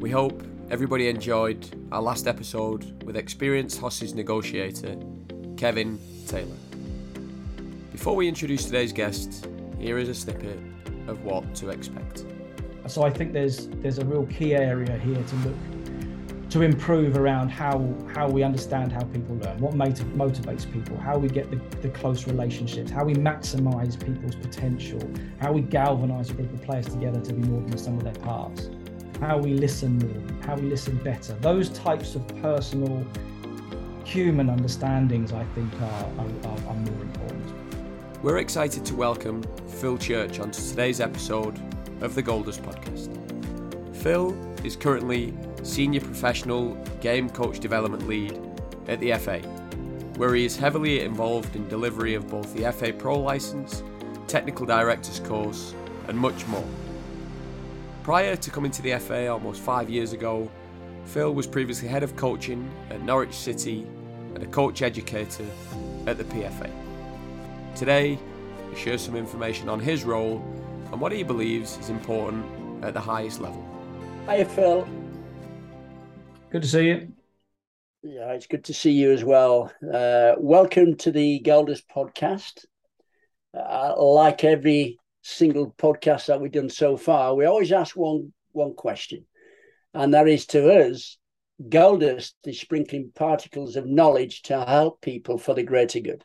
We hope everybody enjoyed our last episode with experienced hostage negotiator Kevin Taylor. Before we introduce today's guest, here is a snippet of what to expect. So I think there's there's a real key area here to look to improve around how how we understand how people learn, what motiv- motivates people, how we get the, the close relationships, how we maximize people's potential, how we galvanize a group of players together to be more than the sum of their parts, how we listen more, how we listen better. Those types of personal human understandings, I think, are, are, are more important. We're excited to welcome Phil Church onto today's episode of the Goldust podcast. Phil is currently Senior Professional Game Coach Development Lead at the FA, where he is heavily involved in delivery of both the FA Pro license, Technical Directors course, and much more. Prior to coming to the FA almost five years ago, Phil was previously head of coaching at Norwich City and a coach educator at the PFA. Today, he shares some information on his role and what he believes is important at the highest level. Hi, Phil. Good to see you. Yeah, it's good to see you as well. Uh, welcome to the Goldust podcast. Uh, like every single podcast that we've done so far, we always ask one one question, and that is to us, Goldust is sprinkling particles of knowledge to help people for the greater good.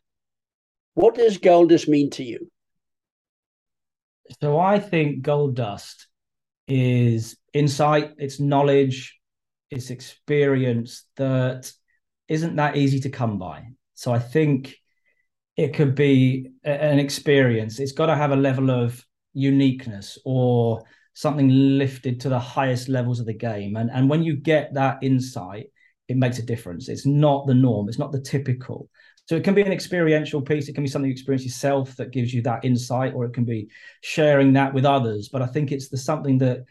What does Goldust mean to you? So I think gold dust is insight, it's knowledge, it's experience that isn't that easy to come by. So I think it could be an experience. It's got to have a level of uniqueness or something lifted to the highest levels of the game. And and when you get that insight, it makes a difference. It's not the norm. It's not the typical. So it can be an experiential piece. It can be something you experience yourself that gives you that insight, or it can be sharing that with others. But I think it's the something that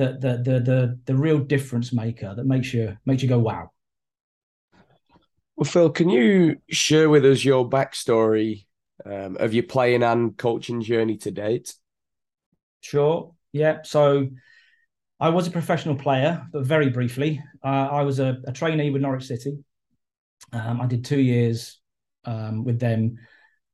the the the the, the real difference maker that makes you makes you go wow. Well, Phil, can you share with us your backstory um, of your playing and coaching journey to date? Sure. Yeah. So I was a professional player, but very briefly. Uh, I was a, a, trainee with Norwich City. Um, I did two years um, with them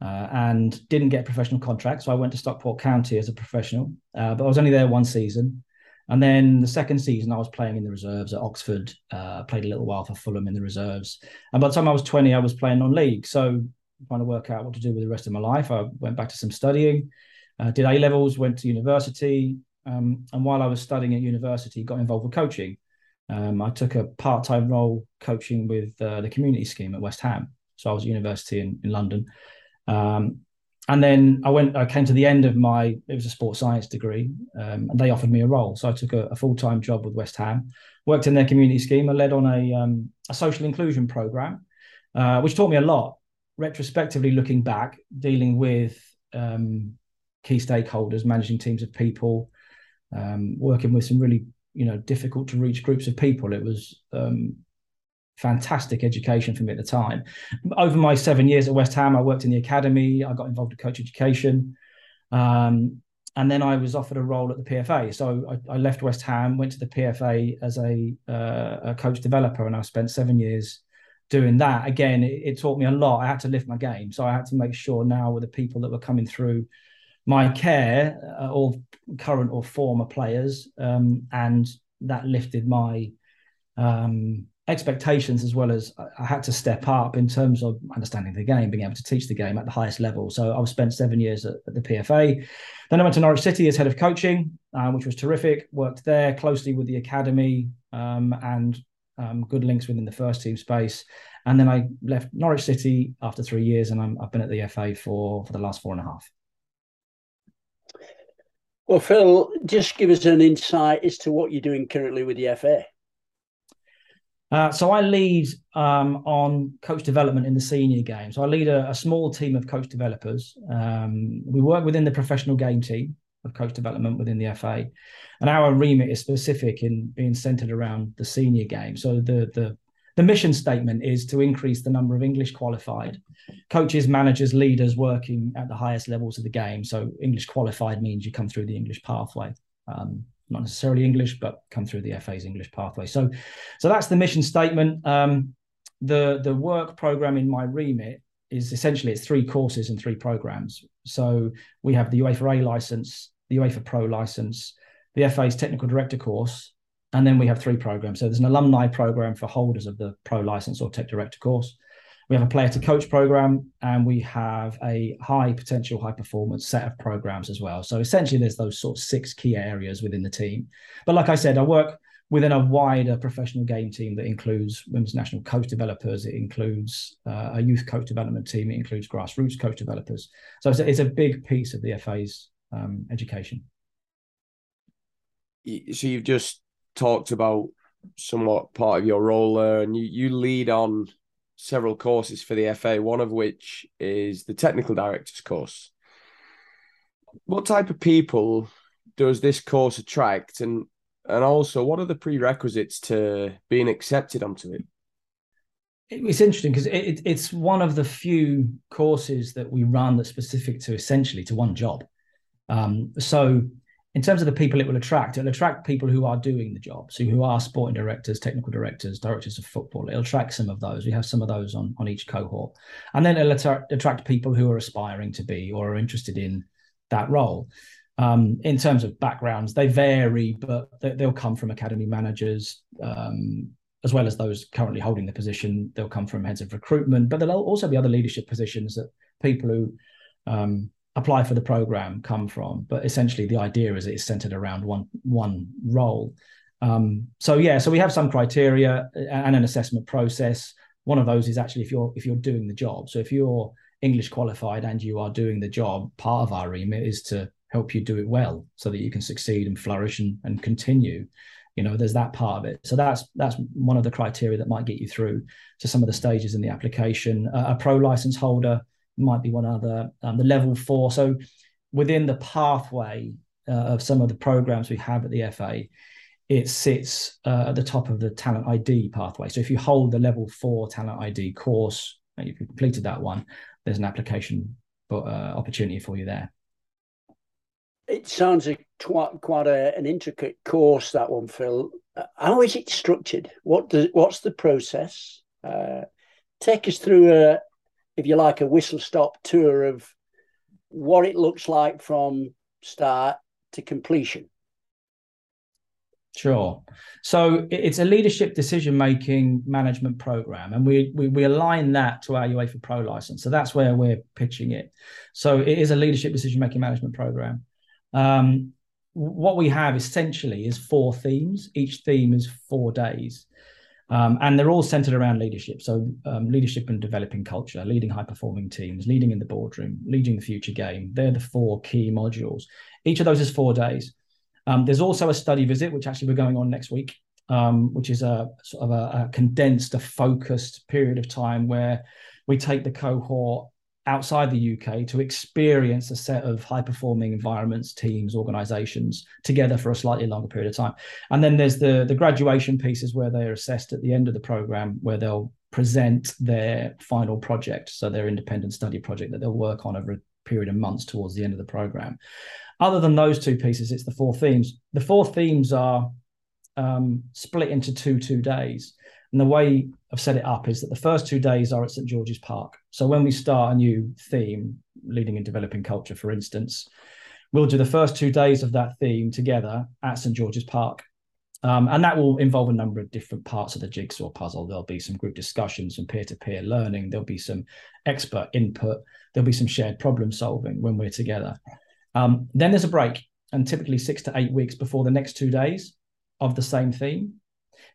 uh, and didn't get a professional contract. So I went to Stockport County as a professional, uh, but I was only there one season. And then the second season, I was playing in the reserves at Oxford, uh, played a little while for Fulham in the reserves. And by the time I was 20, I was playing non league. So trying to work out what to do with the rest of my life, I went back to some studying, uh, did A levels, went to university. Um, and while I was studying at university, got involved with coaching. Um, I took a part time role coaching with uh, the community scheme at West Ham. So I was at university in, in London. Um, and then I went. I came to the end of my. It was a sports science degree, um, and they offered me a role. So I took a, a full time job with West Ham, worked in their community scheme. I led on a um, a social inclusion program, uh, which taught me a lot. Retrospectively, looking back, dealing with um, key stakeholders, managing teams of people, um, working with some really you know difficult to reach groups of people. It was um, fantastic education for me at the time. Over my seven years at West Ham, I worked in the academy. I got involved in coach education. Um, and then I was offered a role at the PFA. So I, I left West Ham, went to the PFA as a, uh, a coach developer, and I spent seven years doing that. Again, it, it, taught me a lot. I had to lift my game. So I had to make sure now with the people that were coming through my care, uh, all current or former players, um, and that lifted my um, expectations as well as I had to step up in terms of understanding the game, being able to teach the game at the highest level. So I've spent seven years at, at the PFA. Then I went to Norwich City as head of coaching, uh, which was terrific. Worked there closely with the academy um, and um, good links within the first team space. And then I left Norwich City after three years, and i have been at the FA for for the last four and a half. Well, Phil, just give us an insight as to what you're doing currently with the FA. Uh, so I lead um, on coach development in the senior game. So I lead a, a small team of coach developers. Um, we work within the professional game team of coach development within the FA, and our remit is specific in being centered around the senior game. So the the the mission statement is to increase the number of English qualified coaches, managers, leaders working at the highest levels of the game. So English qualified means you come through the English pathway. Um, not necessarily English, but come through the FA's English pathway. So, so that's the mission statement. Um, the the work program in my remit is essentially it's three courses and three programs. So we have the UEFA A license, the UEFA Pro license, the FA's technical director course, and then we have three programs. So there's an alumni program for holders of the pro license or tech director course. We have a player to coach program, and we have a high potential, high performance set of programs as well. So essentially, there's those sort of six key areas within the team. But like I said, I work within a wider professional game team that includes women's national coach developers, it includes uh, a youth coach development team, it includes grassroots coach developers. So it's a, it's a big piece of the FA's um, education. So you've just talked about somewhat part of your role there, and you, you lead on several courses for the FA, one of which is the technical director's course. What type of people does this course attract, and and also what are the prerequisites to being accepted onto it? It's interesting because it, it's one of the few courses that we run that's specific to essentially to one job. Um, so in terms of the people it will attract, it'll attract people who are doing the job, so who are sporting directors, technical directors, directors of football. It'll attract some of those. We have some of those on on each cohort, and then it'll attract, people who are aspiring to be or are interested in that role. Um, in terms of backgrounds, they vary, but they, will come from academy managers, um, as well as those currently holding the position. They'll come from heads of recruitment, but there'll also be other leadership positions that people who um, apply for the program come from. But essentially, the idea is it's centered around one one role. Um, so yeah, so we have some criteria and an assessment process. One of those is actually if you're if you're doing the job. So if you're English qualified and you are doing the job, part of our remit is to help you do it well so that you can succeed and flourish and, and continue you know there's that part of it so that's that's one of the criteria that might get you through to some of the stages in the application uh, a pro license holder might be one other. Um, the level four. So within the pathway uh, of some of the programs we have at the FA, it sits uh, at the top of the talent ID pathway. So if you hold the level four talent ID course, and you've completed that one, there's an application uh, opportunity for you there. It sounds like quite quite a, an intricate course that one, Phil. Uh, how is it structured? What does what's the process? Uh, take us through a, if you like, a whistle stop tour of what it looks like from start to completion. Sure. So it's a leadership decision making management program, and we, we, we align that to our UEFA Pro license. So that's where we're pitching it. So it is a leadership decision making management program. Um, what we have essentially is four themes. Each theme is four days. Um, and they're all centered around leadership. So, um, leadership and developing culture, leading high performing teams, leading in the boardroom, leading the future game. They're the four key modules. Each of those is four days. Um, there's also a study visit, which actually we're going on next week, um, which is a sort of a, a condensed, a focused period of time where we take the cohort outside the UK to experience a set of high performing environments, teams, organizations together for a slightly longer period of time. And then there's the, the graduation pieces where they're assessed at the end of the program, where they'll present their final project, so their independent study project that they'll work on over a period of months towards the end of the program. Other than those two pieces, it's the four themes. The four themes are um, split into two two days. And the way I've set it up is that the first two days are at St George's Park. So when we start a new theme, leading and developing culture, for instance, we'll do the first two days of that theme together at St George's Park. Um, and that will involve a number of different parts of the jigsaw puzzle. There'll be some group discussions, some peer to peer learning. There'll be some expert input. There'll be some shared problem solving when we're together. Um, then there's a break, and typically six to eight weeks before the next two days of the same theme.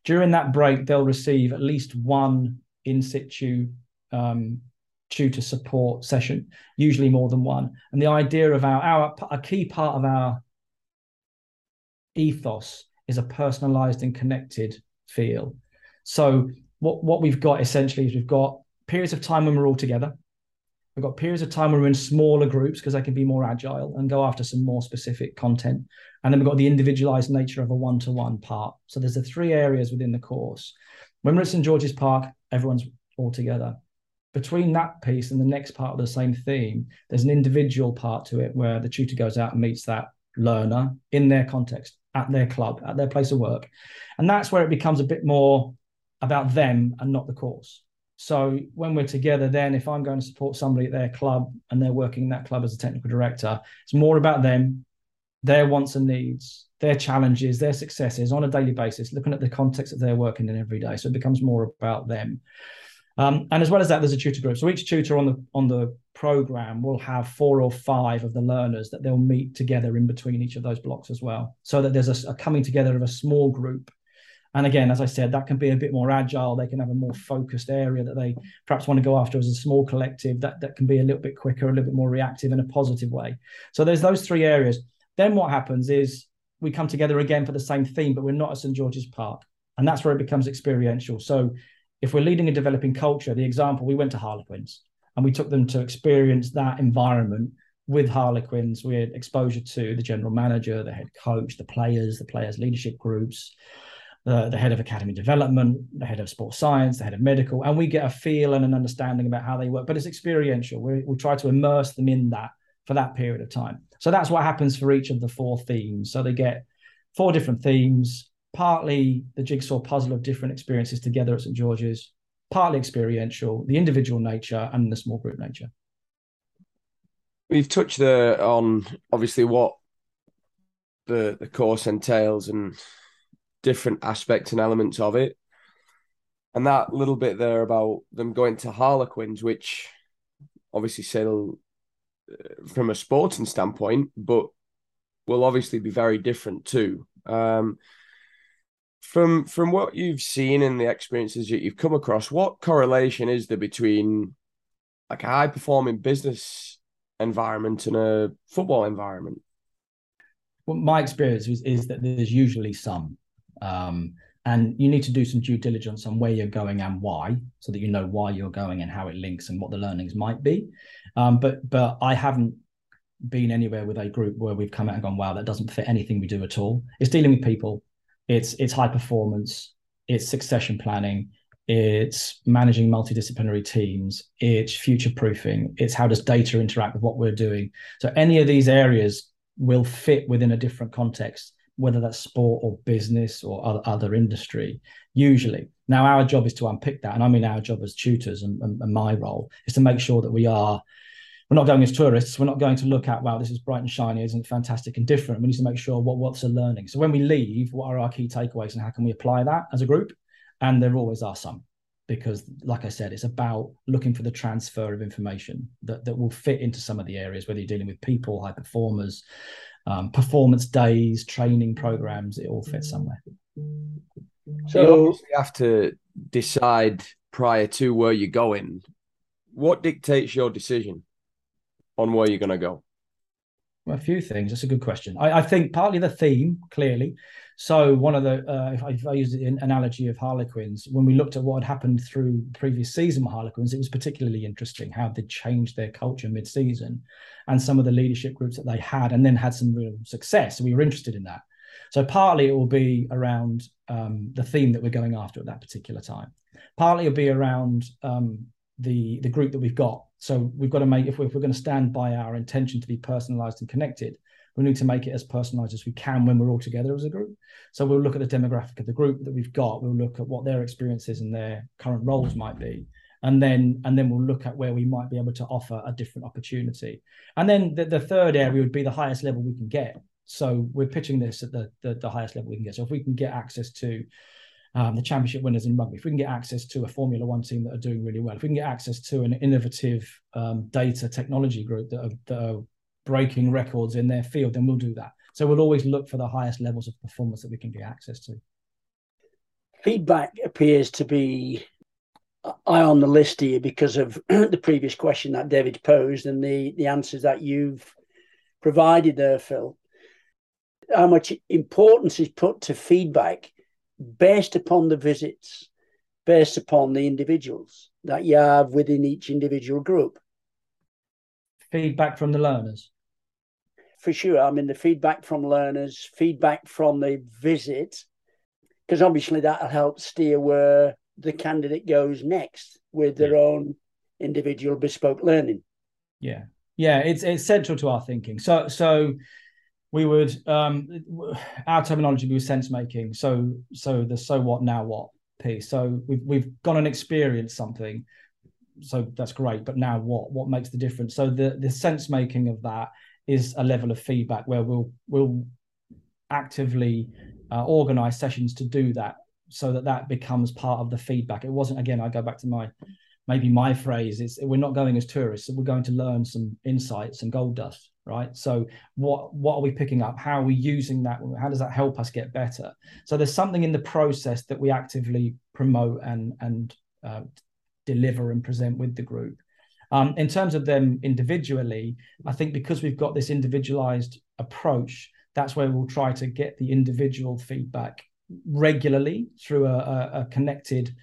During that break, they'll receive at least one in situ um, tutor support session, usually more than one. And the idea of our, our a key part of our ethos is a personalized and connected feel. So what, what we've got essentially is we've got periods of time when we're all together. We've got periods of time where we're in smaller groups because they can be more agile and go after some more specific content. And then we've got the individualized nature of a one to one part. So there's the three areas within the course. When we're at St. George's Park, everyone's all together. Between that piece and the next part of the same theme, there's an individual part to it where the tutor goes out and meets that learner in their context, at their club, at their place of work. And that's where it becomes a bit more about them and not the course. So when we're together, then if I'm going to support somebody at their club and they're working in that club as a technical director, it's more about them, their wants and needs, their challenges, their successes on a daily basis, looking at the context that they're working in every day. So it becomes more about them. Um, and as well as that, there's a tutor group. So each tutor on the on the program will have four or five of the learners that they'll meet together in between each of those blocks as well, so that there's a, a coming together of a small group. And again, as I said, that can be a bit more agile. They can have a more focused area that they perhaps want to go after as a small collective. That that can be a little bit quicker, a little bit more reactive in a positive way. So there's those three areas. Then what happens is we come together again for the same theme, but we're not at St George's Park, and that's where it becomes experiential. So if we're leading a developing culture, the example we went to Harlequins and we took them to experience that environment with Harlequins. We had exposure to the general manager, the head coach, the players, the players' leadership groups, the, the head of academy development, the head of sports science, the head of medical, and we get a feel and an understanding about how they work. But it's experiential. We, we try to immerse them in that for that period of time. So that's what happens for each of the four themes. So they get four different themes partly the jigsaw puzzle of different experiences together at St George's, partly experiential, the individual nature and the small group nature. We've touched on obviously what the the course entails and different aspects and elements of it. And that little bit there about them going to Harlequins, which obviously still uh, from a sporting standpoint, but will obviously be very different too. Um, from from what you've seen in the experiences that you've come across, what correlation is there between like a high performing business environment and a football environment? Well, my experience is, is that there's usually some. Um, and you need to do some due diligence on where you're going and why, so that you know why you're going and how it links and what the learnings might be. Um, but but I haven't been anywhere with a group where we've come out and gone, wow, that doesn't fit anything we do at all. It's dealing with people. It's it's high performance. It's succession planning. It's managing multidisciplinary teams. It's future proofing. It's how does data interact with what we're doing. So any of these areas will fit within a different context, whether that's sport or business or other, other industry. Usually, now our job is to unpick that, and I mean our job as tutors and, and, and my role is to make sure that we are we're not going as tourists. We're not going to look at, wow, this is bright and shiny, isn't fantastic and different. We need to make sure what what's a learning. So when we leave, what are our key takeaways and how can we apply that as a group? And there always are some, because like I said, it's about looking for the transfer of information that, that will fit into some of the areas, whether you're dealing with people, high performers, um, performance days, training programs, it all fits somewhere. So you have to decide prior to where you're going. What dictates your decision? on where you're going to go? A few things. That's a good question. I, I, think partly the theme, clearly. So one of the, uh, if, I, if I use the analogy of Harlequins, when we looked at what had happened through previous season with Harlequins, it was particularly interesting how they'd changed their culture mid-season, and some of the leadership groups that they had, and then had some real success. We were interested in that. So partly it will be around um, the theme that we're going after at that particular time. Partly it'll be around um, the the group that we've got. So we've got to make if we're, if we're going to stand by our intention to be personalized and connected, we need to make it as personalized as we can when we're all together as a group. So we'll look at the demographic of the group that we've got. We'll look at what their experiences and their current roles might be. And then and then we'll look at where we might be able to offer a different opportunity. And then the, the third area would be the highest level we can get. So we're pitching this at the, the, the highest level we can get. So if we can get access to um, the championship winners in rugby, if we can get access to a Formula One team that are doing really well, if we can get access to an innovative um, data technology group that are, that are breaking records in their field, then we'll do that. So we'll always look for the highest levels of performance that we can get access to. Feedback appears to be high on the list here because of the previous question that David posed and the, the answers that you've provided there, Phil. How much importance is put to feedback based upon the visits, based upon the individuals that you have within each individual group. Feedback from the learners. For sure. I mean, the feedback from learners, feedback from the visit, because obviously that'll help steer where the candidate goes next with their yeah. own individual bespoke learning. Yeah. Yeah, it's it's central to our thinking. So so we would um, our terminology would be sense making. So so the so what now what piece. So we've we've gone and experienced something. So that's great, but now what? What makes the difference? So the the sense making of that is a level of feedback where we'll we'll actively uh, organize sessions to do that so that that becomes part of the feedback it wasn't again i go back to my maybe my phrase is we're not going as tourists we're going to learn some insights and gold dust right? So what what are we picking up? How are we using that? How does that help us get better? So there's something in the process that we actively promote and and uh, deliver and present with the group. Um, in terms of them individually i think because we've got this individualized approach that's where we'll try to get the individual feedback regularly through a, a, a connected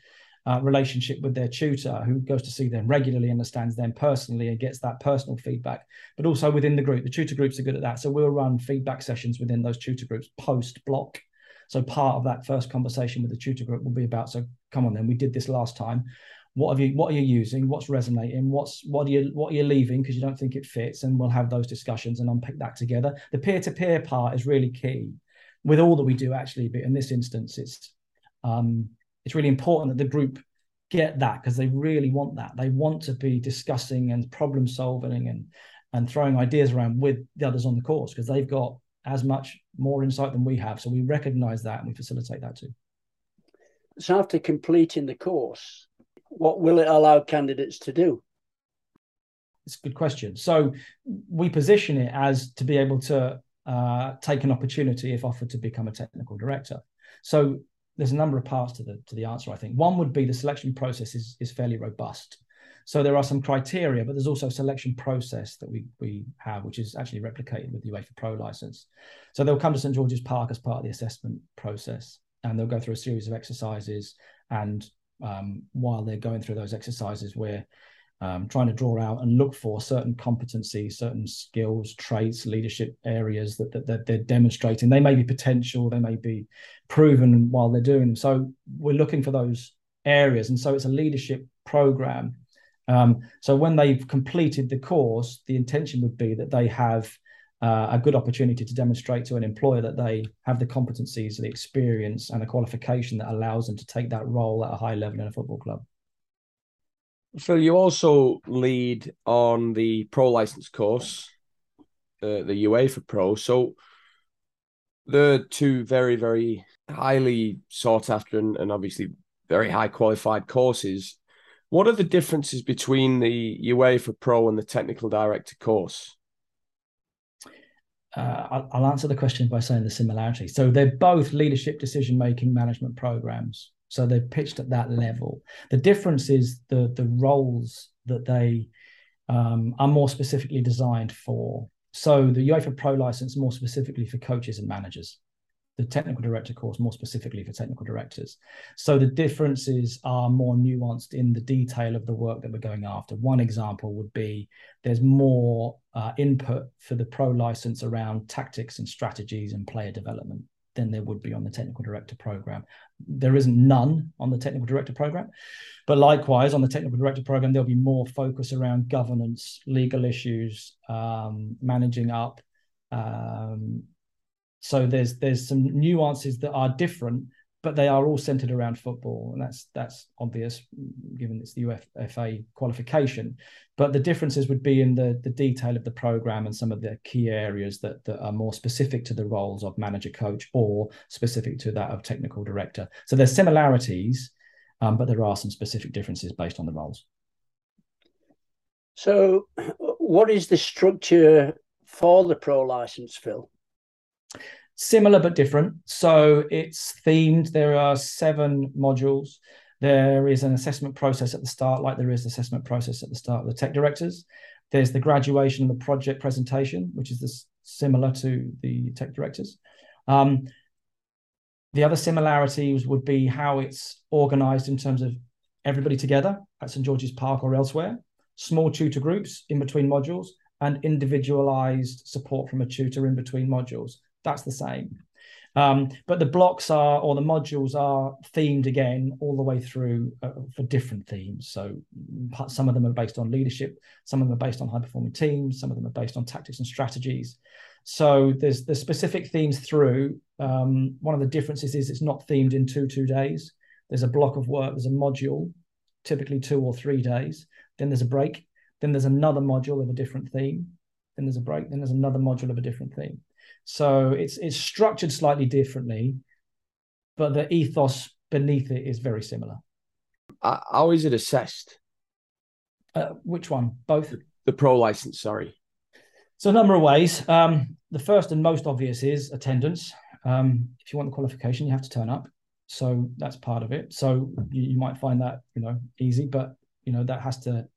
uh, relationship with their tutor who goes to see them regularly, understands them personally, and gets that personal feedback. But also within the group, the tutor groups are good at that. So we'll run feedback sessions within those tutor groups post block. So part of that first conversation with the tutor group will be about, so come on then, we did this last time. What have you what are you using? What's resonating? What's what are you what are you leaving because you don't think it fits? And we'll have those discussions and unpick that together. The peer-to-peer part is really key with all that we do actually, but in this instance, it's um, it's really important that the group get that because they really want that. They want to be discussing and problem solving and and throwing ideas around with the others on the course because they've got as much more insight than we have. So we recognize that and we facilitate that too. So after completing the course, what will it allow candidates to do? It's a good question. So we position it as to be able to uh, take an opportunity if offered to become a technical director. So there's a number of parts to the to the answer. I think one would be the selection process is is fairly robust. So there are some criteria, but there's also a selection process that we we have, which is actually replicated with the UEFA Pro license. So they'll come to St George's Park as part of the assessment process, and they'll go through a series of exercises. And um, while they're going through those exercises, we're um, trying to draw out and look for certain competencies, certain skills, traits, leadership areas that, that, that, they're demonstrating. They may be potential, they may be proven while they're doing them. So we're looking for those areas. And so it's a leadership program. Um, so when they've completed the course, the intention would be that they have uh, a good opportunity to demonstrate to an employer that they have the competencies, the experience, and the qualification that allows them to take that role at a high level in a football club. Phil, you also lead on the pro license course, uh, the UEFA Pro. So the two very, very highly sought after and, and obviously very high qualified courses. What are the differences between the UEFA Pro and the technical director course? Uh, I'll, I'll answer the question by saying the similarity. So they're both leadership decision making management programs. So they're pitched at that level. The difference is the the roles that they um, are more specifically designed for. So the UEFA Pro license more specifically for coaches and managers. The technical director course more specifically for technical directors. So the differences are more nuanced in the detail of the work that we're going after. One example would be there's more uh, input for the pro license around tactics and strategies and player development than there would be on the technical director program. There isn't none on the technical director program, but likewise on the technical director program, there'll be more focus around governance, legal issues, um, managing up. Um, so there's there's some nuances that are different but they are all centered around football, and that's that's obvious given it's the UEFA qualification. But the differences would be in the the detail of the program and some of the key areas that that are more specific to the roles of manager, coach, or specific to that of technical director. So there's similarities, um, but there are some specific differences based on the roles. So, what is the structure for the pro license, Phil? Similar but different. So it's themed. There are seven modules. There is an assessment process at the start, like there is the assessment process at the start of the tech directors. There's the graduation and the project presentation, which is this, similar to the tech directors. Um, the other similarities would be how it's organized in terms of everybody together at St George's Park or elsewhere, small tutor groups in between modules, and individualized support from a tutor in between modules that's the same. Um, but the blocks are, or the modules are themed again all the way through uh, for different themes. So some of them are based on leadership, some of them are based on high performing teams, some of them are based on tactics and strategies. So there's the specific themes through. Um, one of the differences is it's not themed in two two days. There's a block of work. There's a module, typically two or three days. Then there's a break. Then there's another module of a different theme. Then there's a break. Then there's another module of a different theme. So it's it's structured slightly differently, but the ethos beneath it is very similar. How is it assessed? Uh, which one? Both. The pro license. Sorry. So a number of ways. Um, the first and most obvious is attendance. Um, if you want the qualification, you have to turn up. So that's part of it. So you, you, might find that you know easy, but you know that has to.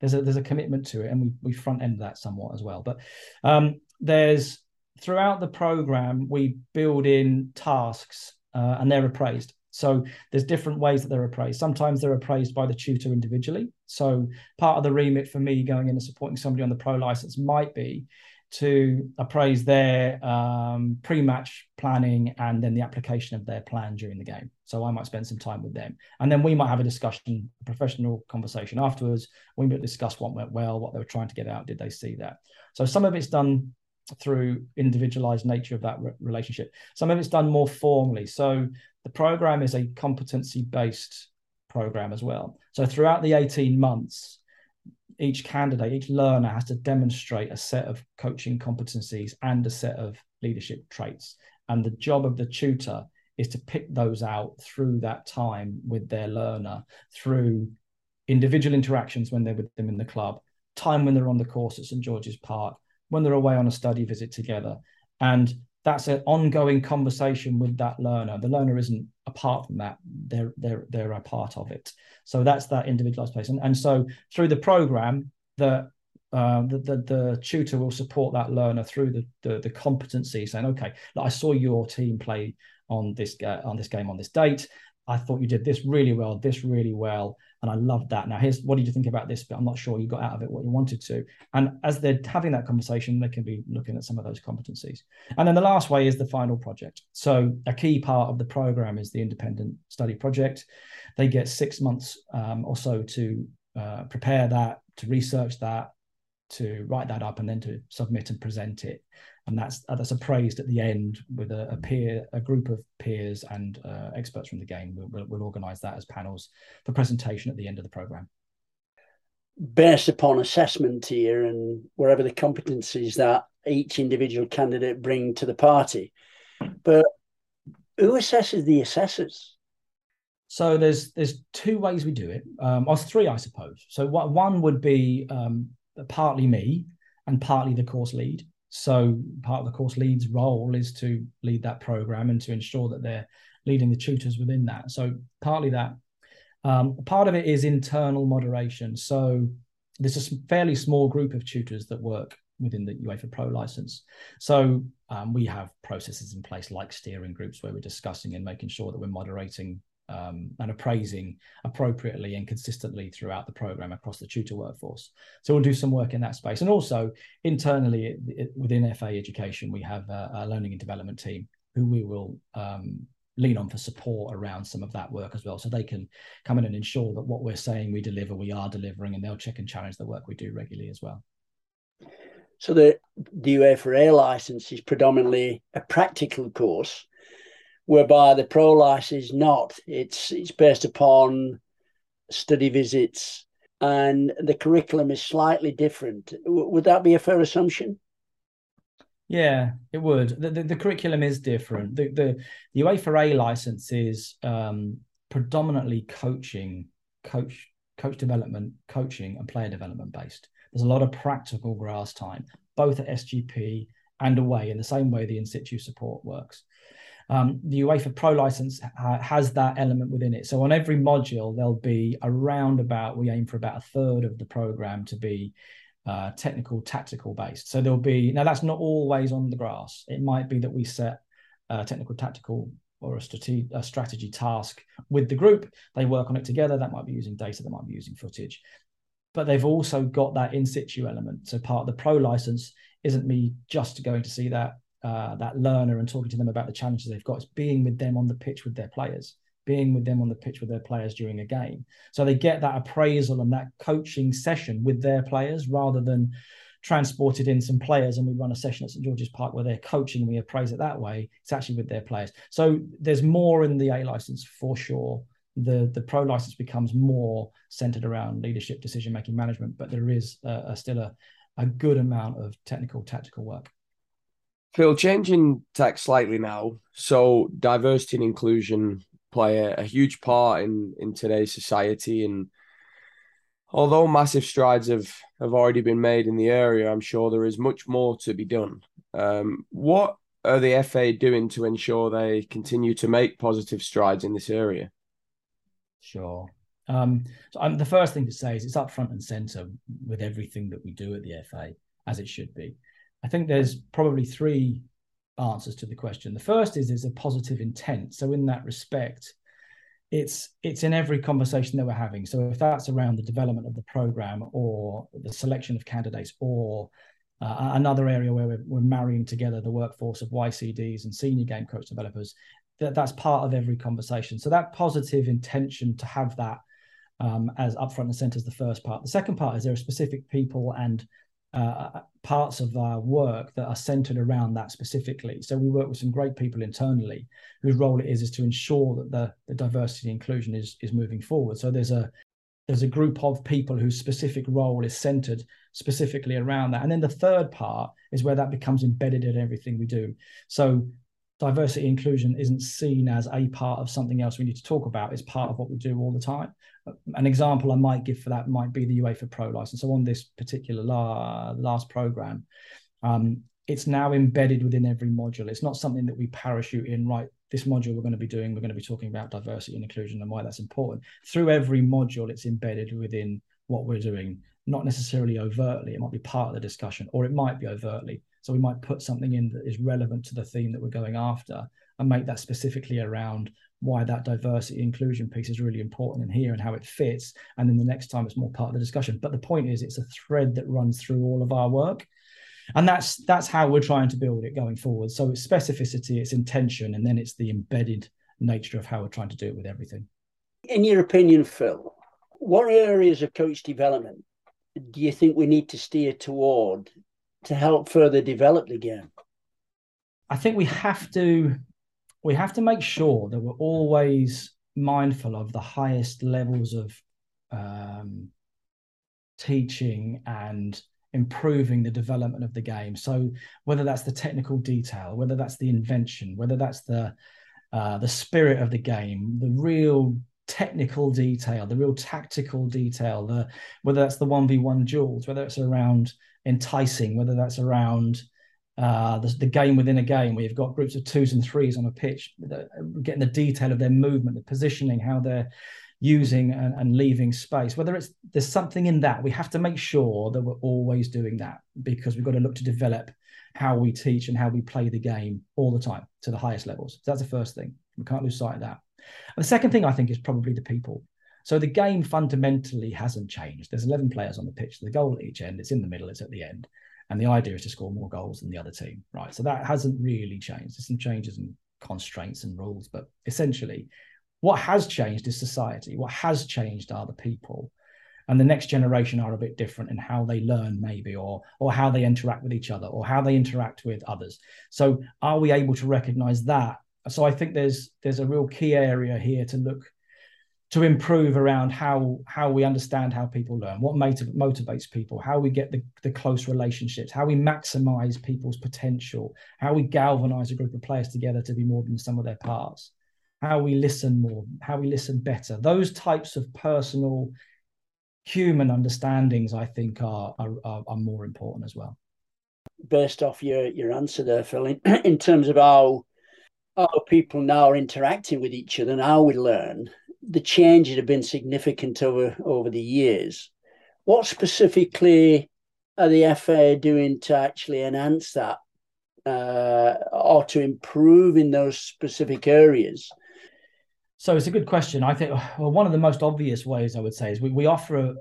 There's a there's a commitment to it, and we we front end that somewhat as well. But um, there's throughout the program we build in tasks, uh, and they're appraised. So there's different ways that they're appraised. Sometimes they're appraised by the tutor individually. So part of the remit for me going in and supporting somebody on the pro license might be to appraise their um, pre-match planning and then the application of their plan during the game. So I might spend some time with them, and then we might have a discussion, a professional conversation afterwards. We might discuss what went well, what they were trying to get out. Did they see that? So some of it's done through individualized nature of that re- relationship. Some of it's done more formally. So the program is a competency based program as well. So throughout the 18 months, each candidate, each learner has to demonstrate a set of coaching competencies and a set of leadership traits. And the job of the tutor is to pick those out through that time with their learner, through individual interactions when they're with them in the club, time when they're on the course at St George's Park, when they're away on a study visit together. And that's an ongoing conversation with that learner. The learner isn't apart from that; they're they're they're a part of it. So that's that individualized place. And, and so through the program, the uh, the, the, the tutor will support that learner through the the, the competency, saying, "Okay, I saw your team play on this uh, on this game on this date. I thought you did this really well, this really well, and I loved that. Now, here's what did you think about this? But I'm not sure you got out of it what you wanted to. And as they're having that conversation, they can be looking at some of those competencies. And then the last way is the final project. So a key part of the program is the independent study project. They get six months um, or so to uh, prepare that, to research that, to write that up, and then to submit and present it and that's uh, that's appraised at the end with a, a peer, a group of peers and uh, experts from the game. We'll, we'll, we'll organise that as panels for presentation at the end of the program. Based upon assessment here and wherever the competencies that each individual candidate bring to the party, but who assesses the assessors? So there's there's two ways we do it, um, or three, I suppose. So what, one would be um, partly me and partly the course lead. So part of the course lead's role is to lead that program and to ensure that they're leading the tutors within that. So partly that. Um, part of it is internal moderation. So there's a fairly small group of tutors that work within the UEFA Pro license. So um, we have processes in place like steering groups where we're discussing and making sure that we're moderating um, and appraising appropriately and consistently throughout the program across the tutor workforce. So we'll do some work in that space. And also internally it, it, within FA Education, we have a, a, learning and development team who we will um, lean on for support around some of that work as well. So they can come in and ensure that what we're saying we deliver, we are delivering, and they'll check and challenge the work we do regularly as well. So the, the for A license is predominantly a practical course whereby the pro license is not. It's it's based upon study visits, and the curriculum is slightly different. W- would that be a fair assumption? Yeah, it would. The, the, the curriculum is different. The, the, the UEFA A license is um, predominantly coaching, coach, coach development, coaching, and player development based. There's a lot of practical grass time, both at SGP and away, in the same way the in situ support works. Um, the UEFA Pro license ha- has that element within it. So on every module, there'll be around about, we aim for about a third of the program to be uh, technical, tactical based. So there'll be, now that's not always on the grass. It might be that we set a technical, tactical or a a strategy task with the group. They work on it together. That might be using data, that might be using footage. But they've also got that in situ element. So part of the pro license isn't me just going to see that uh, that learner and talking to them about the challenges they've got. It's being with them on the pitch with their players, being with them on the pitch with their players during a game. So they get that appraisal and that coaching session with their players rather than transported in some players and we run a session at St George's Park where they're coaching and we appraise it that way, it's actually with their players. So there's more in the A license for sure. The the pro license becomes more centered around leadership, decision making, management, but there is still a, a good amount of technical, tactical work. Phil, changing tack slightly now. So diversity and inclusion play a, a huge part in in today's society and although massive strides have, have already been made in the area, I'm sure there is much more to be done. Um, what are the FA doing to ensure they continue to make positive strides in this area? Sure. Um, so I'm, the first thing to say is it's up front and centre with everything that we do at the FA, as it should be. I think there's probably three answers to the question. The first is there's a positive intent. So in that respect, it's it's in every conversation that we're having. So if that's around the development of the program or the selection of candidates or uh, another area where we're, we're marrying together the workforce of YCDs and senior game coach developers, that that's part of every conversation. So that positive intention to have that um, as upfront and center is the first part. The second part is there are specific people and uh, parts of our work that are centered around that specifically. So we work with some great people internally whose role it is is to ensure that the, the diversity inclusion is is moving forward. So there's a there's a group of people whose specific role is centered specifically around that. And then the third part is where that becomes embedded in everything we do. So diversity inclusion isn't seen as a part of something else we need to talk about. It's part of what we do all the time. An example i might give for that might be the uefa pro license. So on this particular la- last program um, it's now embedded within every module. It's not something that we parachute in right this module we're going to be doing we're going to be talking about diversity and inclusion and why that's important. Through every module it's embedded within what we're doing not necessarily overtly. It might be part of the discussion or it might be overtly so we might put something in that is relevant to the theme that we're going after and make that specifically around why that diversity inclusion piece is really important in here and how it fits. And then the next time it's more part of the discussion. But the point is it's a thread that runs through all of our work. And that's that's how we're trying to build it going forward. So it's specificity, it's intention, and then it's the embedded nature of how we're trying to do it with everything. In your opinion, Phil, what areas of coach development do you think we need to steer toward to help further develop the game? I think we have to we have to make sure that we're always mindful of the highest levels of um, teaching and improving the development of the game. So whether that's the technical detail, whether that's the invention, whether that's the uh, the spirit of the game, the real technical detail, the real tactical detail, the whether that's the one v one duels, whether it's around enticing, whether that's around uh, the, the, game within a game where you've got groups of twos and threes on a pitch, the, getting the detail of their movement, the positioning, how they're using and, and, leaving space. Whether it's there's something in that, we have to make sure that we're always doing that because we've got to look to develop how we teach and how we play the game all the time to the highest levels. So that's the first thing. We can't lose sight of that. The second thing I think is probably the people. So the game fundamentally hasn't changed. There's 11 players on the pitch. The goal at each end. It's in the middle. It's at the end. And the idea is to score more goals than the other team, right? So that hasn't really changed. There's some changes in constraints and rules, but essentially, what has changed is society. What has changed are the people, and the next generation are a bit different in how they learn, maybe, or or how they interact with each other, or how they interact with others. So, are we able to recognise that? So, I think there's there's a real key area here to look to improve around how how we understand how people learn, what motiv- motivates people, how we get the, the close relationships, how we maximize people's potential, how we galvanize a group of players together to be more than some of their parts, how we listen more, how we listen better. Those types of personal human understandings, I think, are are, are more important as well. Based off your your answer there, Phil, in, in terms of how how people now are interacting with each other and how we learn the changes have been significant over over the years. What specifically are the FA doing to actually enhance that uh, or to improve in those specific areas? So it's a good question. I think well, one of the most obvious ways I would say is we, we offer a,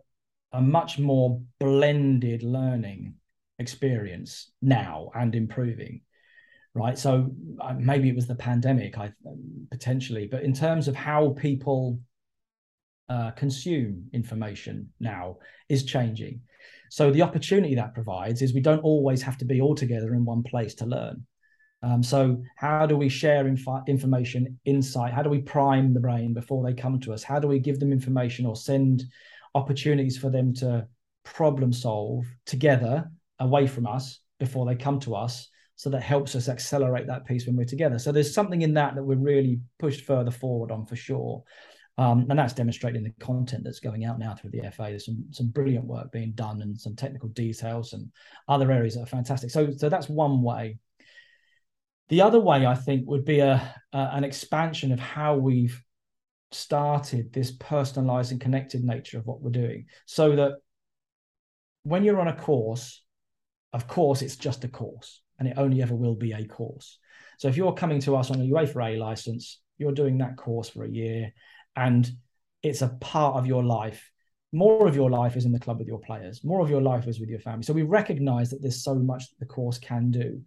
a much more blended learning experience now and improving right? So uh, maybe it was the pandemic, I potentially, but in terms of how people uh, consume information now is changing. So the opportunity that provides is we don't always have to be all together in one place to learn. Um, so how do we share inf- information, insight? How do we prime the brain before they come to us? How do we give them information or send opportunities for them to problem solve together away from us before they come to us? So that helps us accelerate that piece when we're together. So there's something in that that we're really pushed further forward on for sure. Um, and that's demonstrated in the content that's going out now through the FA. There's some some brilliant work being done and some technical details and other areas that are fantastic. So so that's one way. The other way I think would be a, a an expansion of how we've started this personalized and connected nature of what we're doing, so that when you're on a course, of course it's just a course, and it only ever will be a course. So if you're coming to us on a UEFA A license, you're doing that course for a year and it's a part of your life. More of your life is in the club with your players. More of your life is with your family. So we recognize that there's so much the course can do.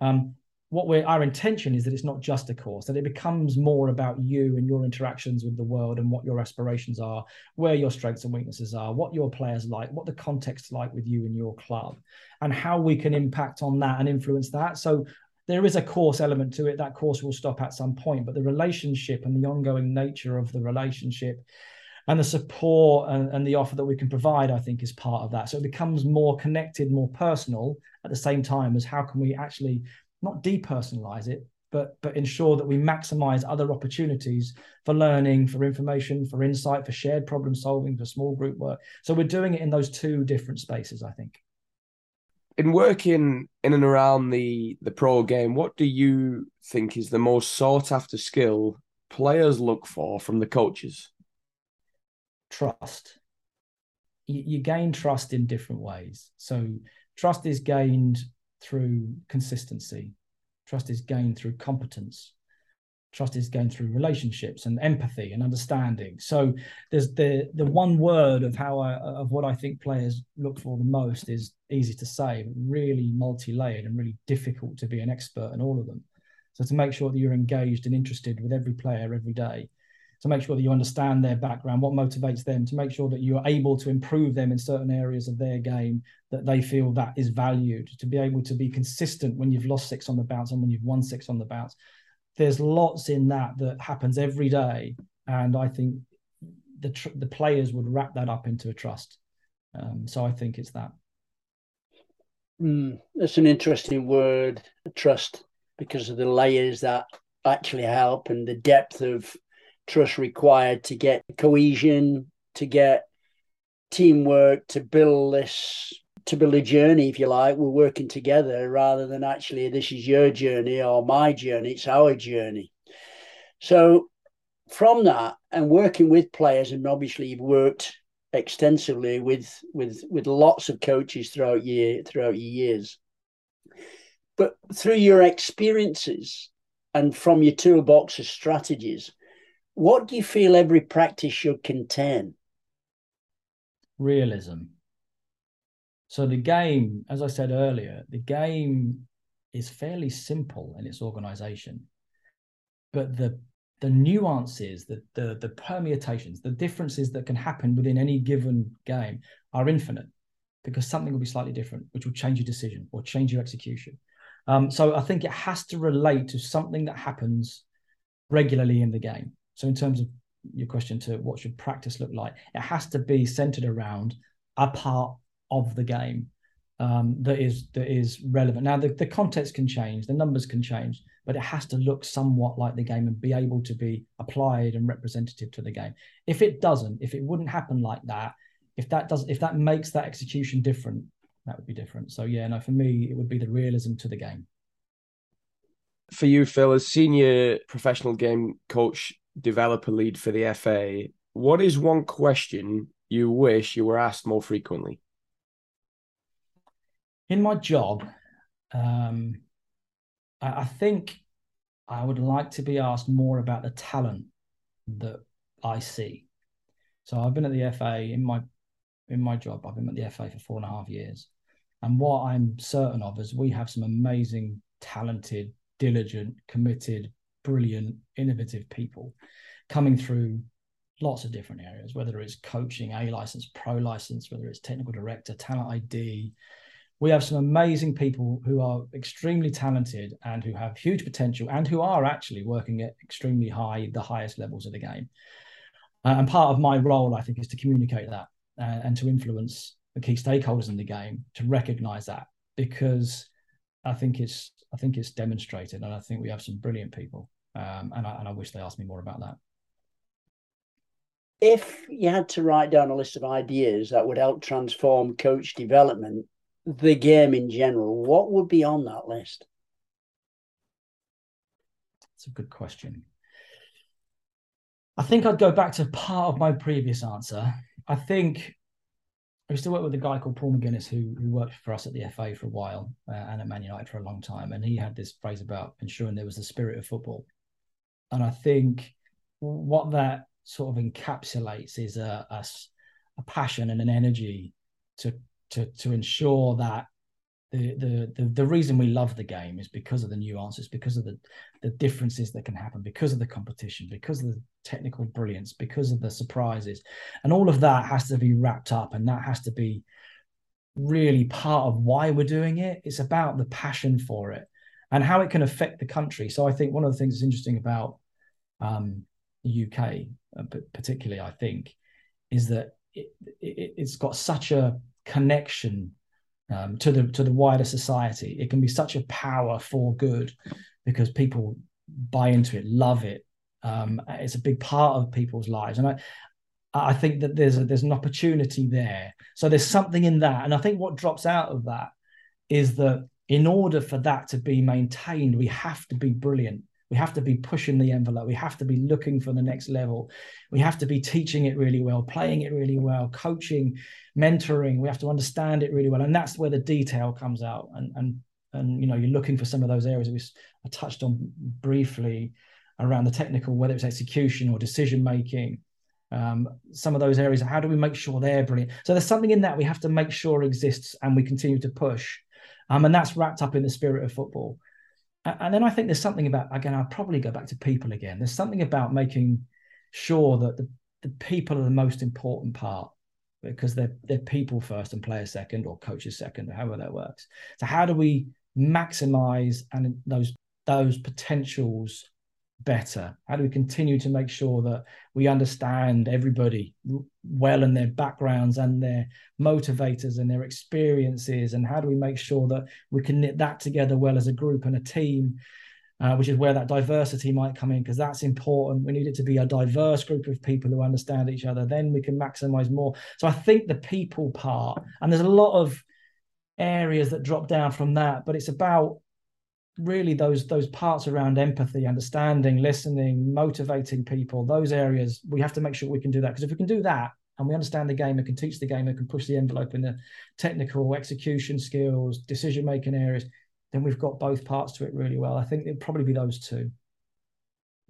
Um, what we're our intention is that it's not just a course that it becomes more about you and your interactions with the world and what your aspirations are where your strengths and weaknesses are what your players like what the context like with you and your club and how we can impact on that and influence that so there is a course element to it. That course will stop at some point, but the relationship and the ongoing nature of the relationship and the support and, and, the offer that we can provide, I think, is part of that. So it becomes more connected, more personal at the same time as how can we actually not depersonalize it, but but ensure that we maximize other opportunities for learning, for information, for insight, for shared problem solving, for small group work. So we're doing it in those two different spaces, I think in working in and around the the pro game, what do you think is the most sought after skill players look for from the coaches? Trust. You, you gain trust in different ways. So trust is gained through consistency. Trust is gained through competence. Trust is gained through relationships and empathy and understanding. So there's the the one word of how i of what i think players look for the most is easy to say but really multi-layered and really difficult to be an expert in all of them. So to make sure that you're engaged and interested with every player every day to make sure that you understand their background what motivates them to make sure that you're able to improve them in certain areas of their game that they feel that is valued to be able to be consistent when you've lost six on the bounce and when you've won six on the bounce there's lots in that that happens every day, and I think the tr- the players would wrap that up into a trust. Um, so I think it's that. Mm, that's an interesting word, trust, because of the layers that actually help and the depth of trust required to get cohesion, to get teamwork, to build this to build a journey, if you like. We're working together rather than actually this is your journey or my journey. It's our journey. So from that and working with players, and obviously you've worked extensively with with with lots of coaches throughout year throughout your years. But through your experiences and from your toolbox of strategies, what do you feel every practice should contain? Realism so the game, as I said earlier, the game is fairly simple in its organization, but the the nuances, the, the the permutations, the differences that can happen within any given game are infinite, because something will be slightly different, which will change your decision or change your execution. Um, so I think it has to relate to something that happens regularly in the game. So in terms of your question to what should practice look like, it has to be centered around a part of the game um, that is that is relevant. Now the, the context can change, the numbers can change, but it has to look somewhat like the game and be able to be applied and representative to the game. If it doesn't, if it wouldn't happen like that, if that does if that makes that execution different, that would be different. So yeah, no, for me it would be the realism to the game. For you, Phil, as senior professional game coach, developer lead for the FA, what is one question you wish you were asked more frequently? in my job, um, I, I think I would like to be asked more about the talent that I see. So I've been at the FA in my in my job. I've been at the FA for four and a half years, and what I'm certain of is we have some amazing, talented, diligent, committed, brilliant, innovative people coming through lots of different areas, whether it's coaching, A license, pro license, whether it's technical director, talent ID. We have some amazing people who are extremely talented and who have huge potential and who are actually working at extremely high, the highest levels of the game. Uh, and part of my role, I think, is to communicate that uh, and to influence the key stakeholders in the game to recognize that because I think it's I think it's demonstrated, and I think we have some brilliant people. Um, and I, and I wish they asked me more about that. If you had to write down a list of ideas that would help transform coach development, the game in general, what would be on that list? That's a good question. I think I'd go back to part of my previous answer. I think I used to work with a guy called Paul McGuinness who, who worked for us at the FA for a while uh, and at Man United for a long time. And he had this phrase about ensuring there was the spirit of football. And I think what that sort of encapsulates is a, a, a passion and an energy to to to ensure that the, the the the reason we love the game is because of the nuances, because of the the differences that can happen, because of the competition, because of the technical brilliance, because of the surprises, and all of that has to be wrapped up, and that has to be really part of why we're doing it. It's about the passion for it and how it can affect the country. So I think one of the things that's interesting about um, the UK, uh, particularly, I think, is that it, it, it's got such a connection um, to the to the wider society. It can be such a power for good because people buy into it, love it. Um, it's a big part of people's lives, and I I think that there's a, there's an opportunity there. So there's something in that, and I think what drops out of that is that in order for that to be maintained, we have to be brilliant. We have to be pushing the envelope. We have to be looking for the next level. We have to be teaching it really well, playing it really well, coaching, mentoring. We have to understand it really well, and that's where the detail comes out. And and and you know, you're looking for some of those areas we touched on briefly around the technical, whether it's execution or decision making. Um, some of those areas, how do we make sure they're brilliant? So there's something in that we have to make sure exists, and we continue to push. Um, and that's wrapped up in the spirit of football. And then I think there's something about again, I'll probably go back to people again. There's something about making sure that the, the people are the most important part because they're they're people first and players second or coaches second, or however that works. So how do we maximize and those those potentials better? How do we continue to make sure that we understand everybody well and their backgrounds and their motivators and their experiences? And how do we make sure that we can knit that together well as a group and a team? Uh, which is where that diversity might come in because that's important. We need it to be a diverse group of people who understand each other. Then we can maximize more. So I think the people part, and there's a lot of areas that drop down from that, but it's about really those those parts around empathy understanding listening motivating people those areas we have to make sure we can do that. Because if we can do that and we understand the game and can teach the game and can push the envelope in the technical execution skills decision making areas then we've got both parts to it really well. I think it'd probably be those two.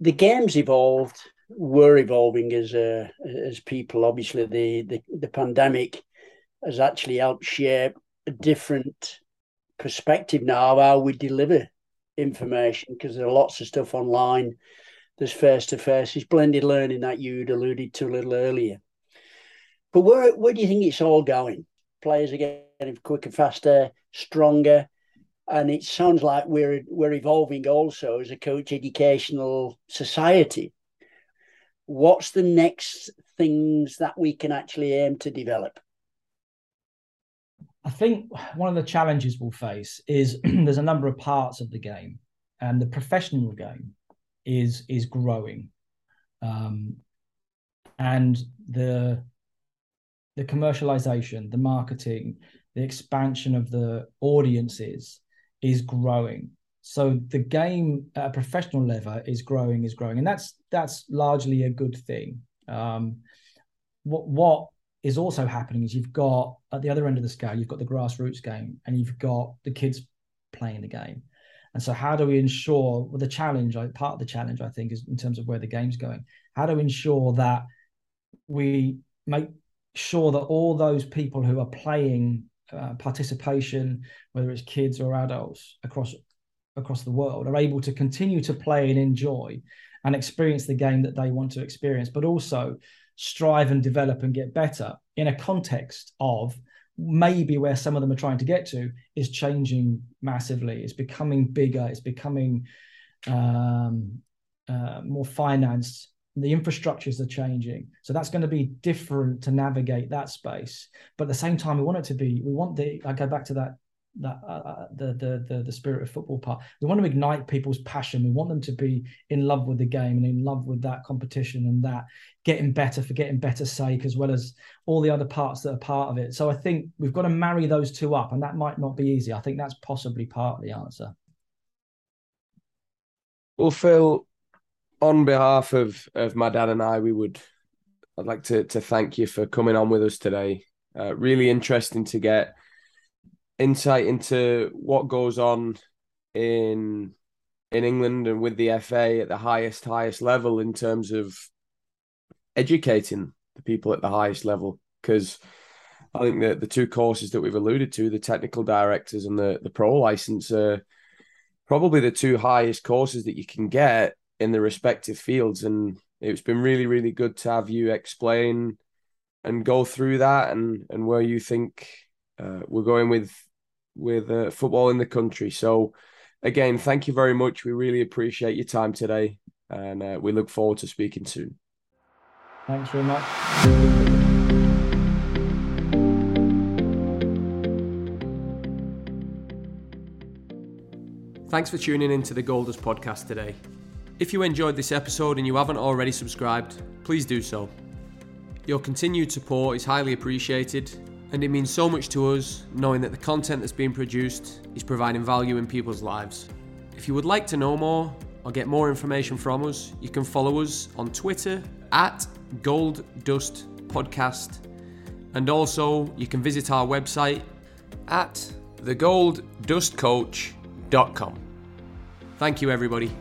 The games evolved were evolving as uh, as people. Obviously the, the the pandemic has actually helped shape a different perspective now how we deliver information because there are lots of stuff online. There's face to face. It's blended learning that you'd alluded to a little earlier. But where where do you think it's all going? Players are getting quicker, faster, stronger, and it sounds like we're we're evolving also as a coach educational society. What's the next things that we can actually aim to develop? I think one of the challenges we'll face is there's a number of parts of the game, and the professional game is is growing, um, and the the commercialization, the marketing, the expansion of the audiences is growing. So the game at a professional level is growing, is growing, and that's that's largely a good thing. Um, what what is also happening is you've got at the other end of the scale, you've got the grassroots game and you've got the kids playing the game. And so, how do we ensure well, the challenge? Part of the challenge, I think, is in terms of where the game's going. How do we ensure that we make sure that all those people who are playing uh, participation, whether it's kids or adults across across the world are able to continue to play and enjoy and experience the game that they want to experience, but also strive and develop and get better in a context of maybe where some of them are trying to get to is changing massively. It's becoming bigger. It's becoming um, uh, more financed. The infrastructures are changing, so that's going to be different to navigate that space. But at the same time, we want it to be. We want the. I go back to that that uh, uh, the, the the the spirit of football part. We want to ignite people's passion. We want them to be in love with the game and in love with that competition and that getting better for getting better sake, as well as all the other parts that are part of it. So I think we've got to marry those two up, and that might not be easy. I think that's possibly part of the answer. Well, Phil, on behalf of of my dad and I, we would I'd like to to thank you for coming on with us today. Uh, really interesting to get insight into what goes on in in England and with the FA at the highest highest level in terms of educating the people at the highest level because I think that the two courses that we've alluded to, the technical directors and the the pro license, are probably the two highest courses that you can get in the respective fields. And it's been really, really good to have you explain and go through that and and where you think uh, we're going with with uh, football in the country. So, again, thank you very much. We really appreciate your time today, and uh, we look forward to speaking soon. Thanks very much. Thanks for tuning in to the Goldust podcast today. If you enjoyed this episode and you haven't already subscribed, please do so. Your continued support is highly appreciated and it means so much to us knowing that the content that's being produced is providing value in people's lives. If you would like to know more or get more information from us, you can follow us on Twitter at Gold Dust Podcast, and also you can visit our website at thegolddustcoach.com. Thank you, everybody.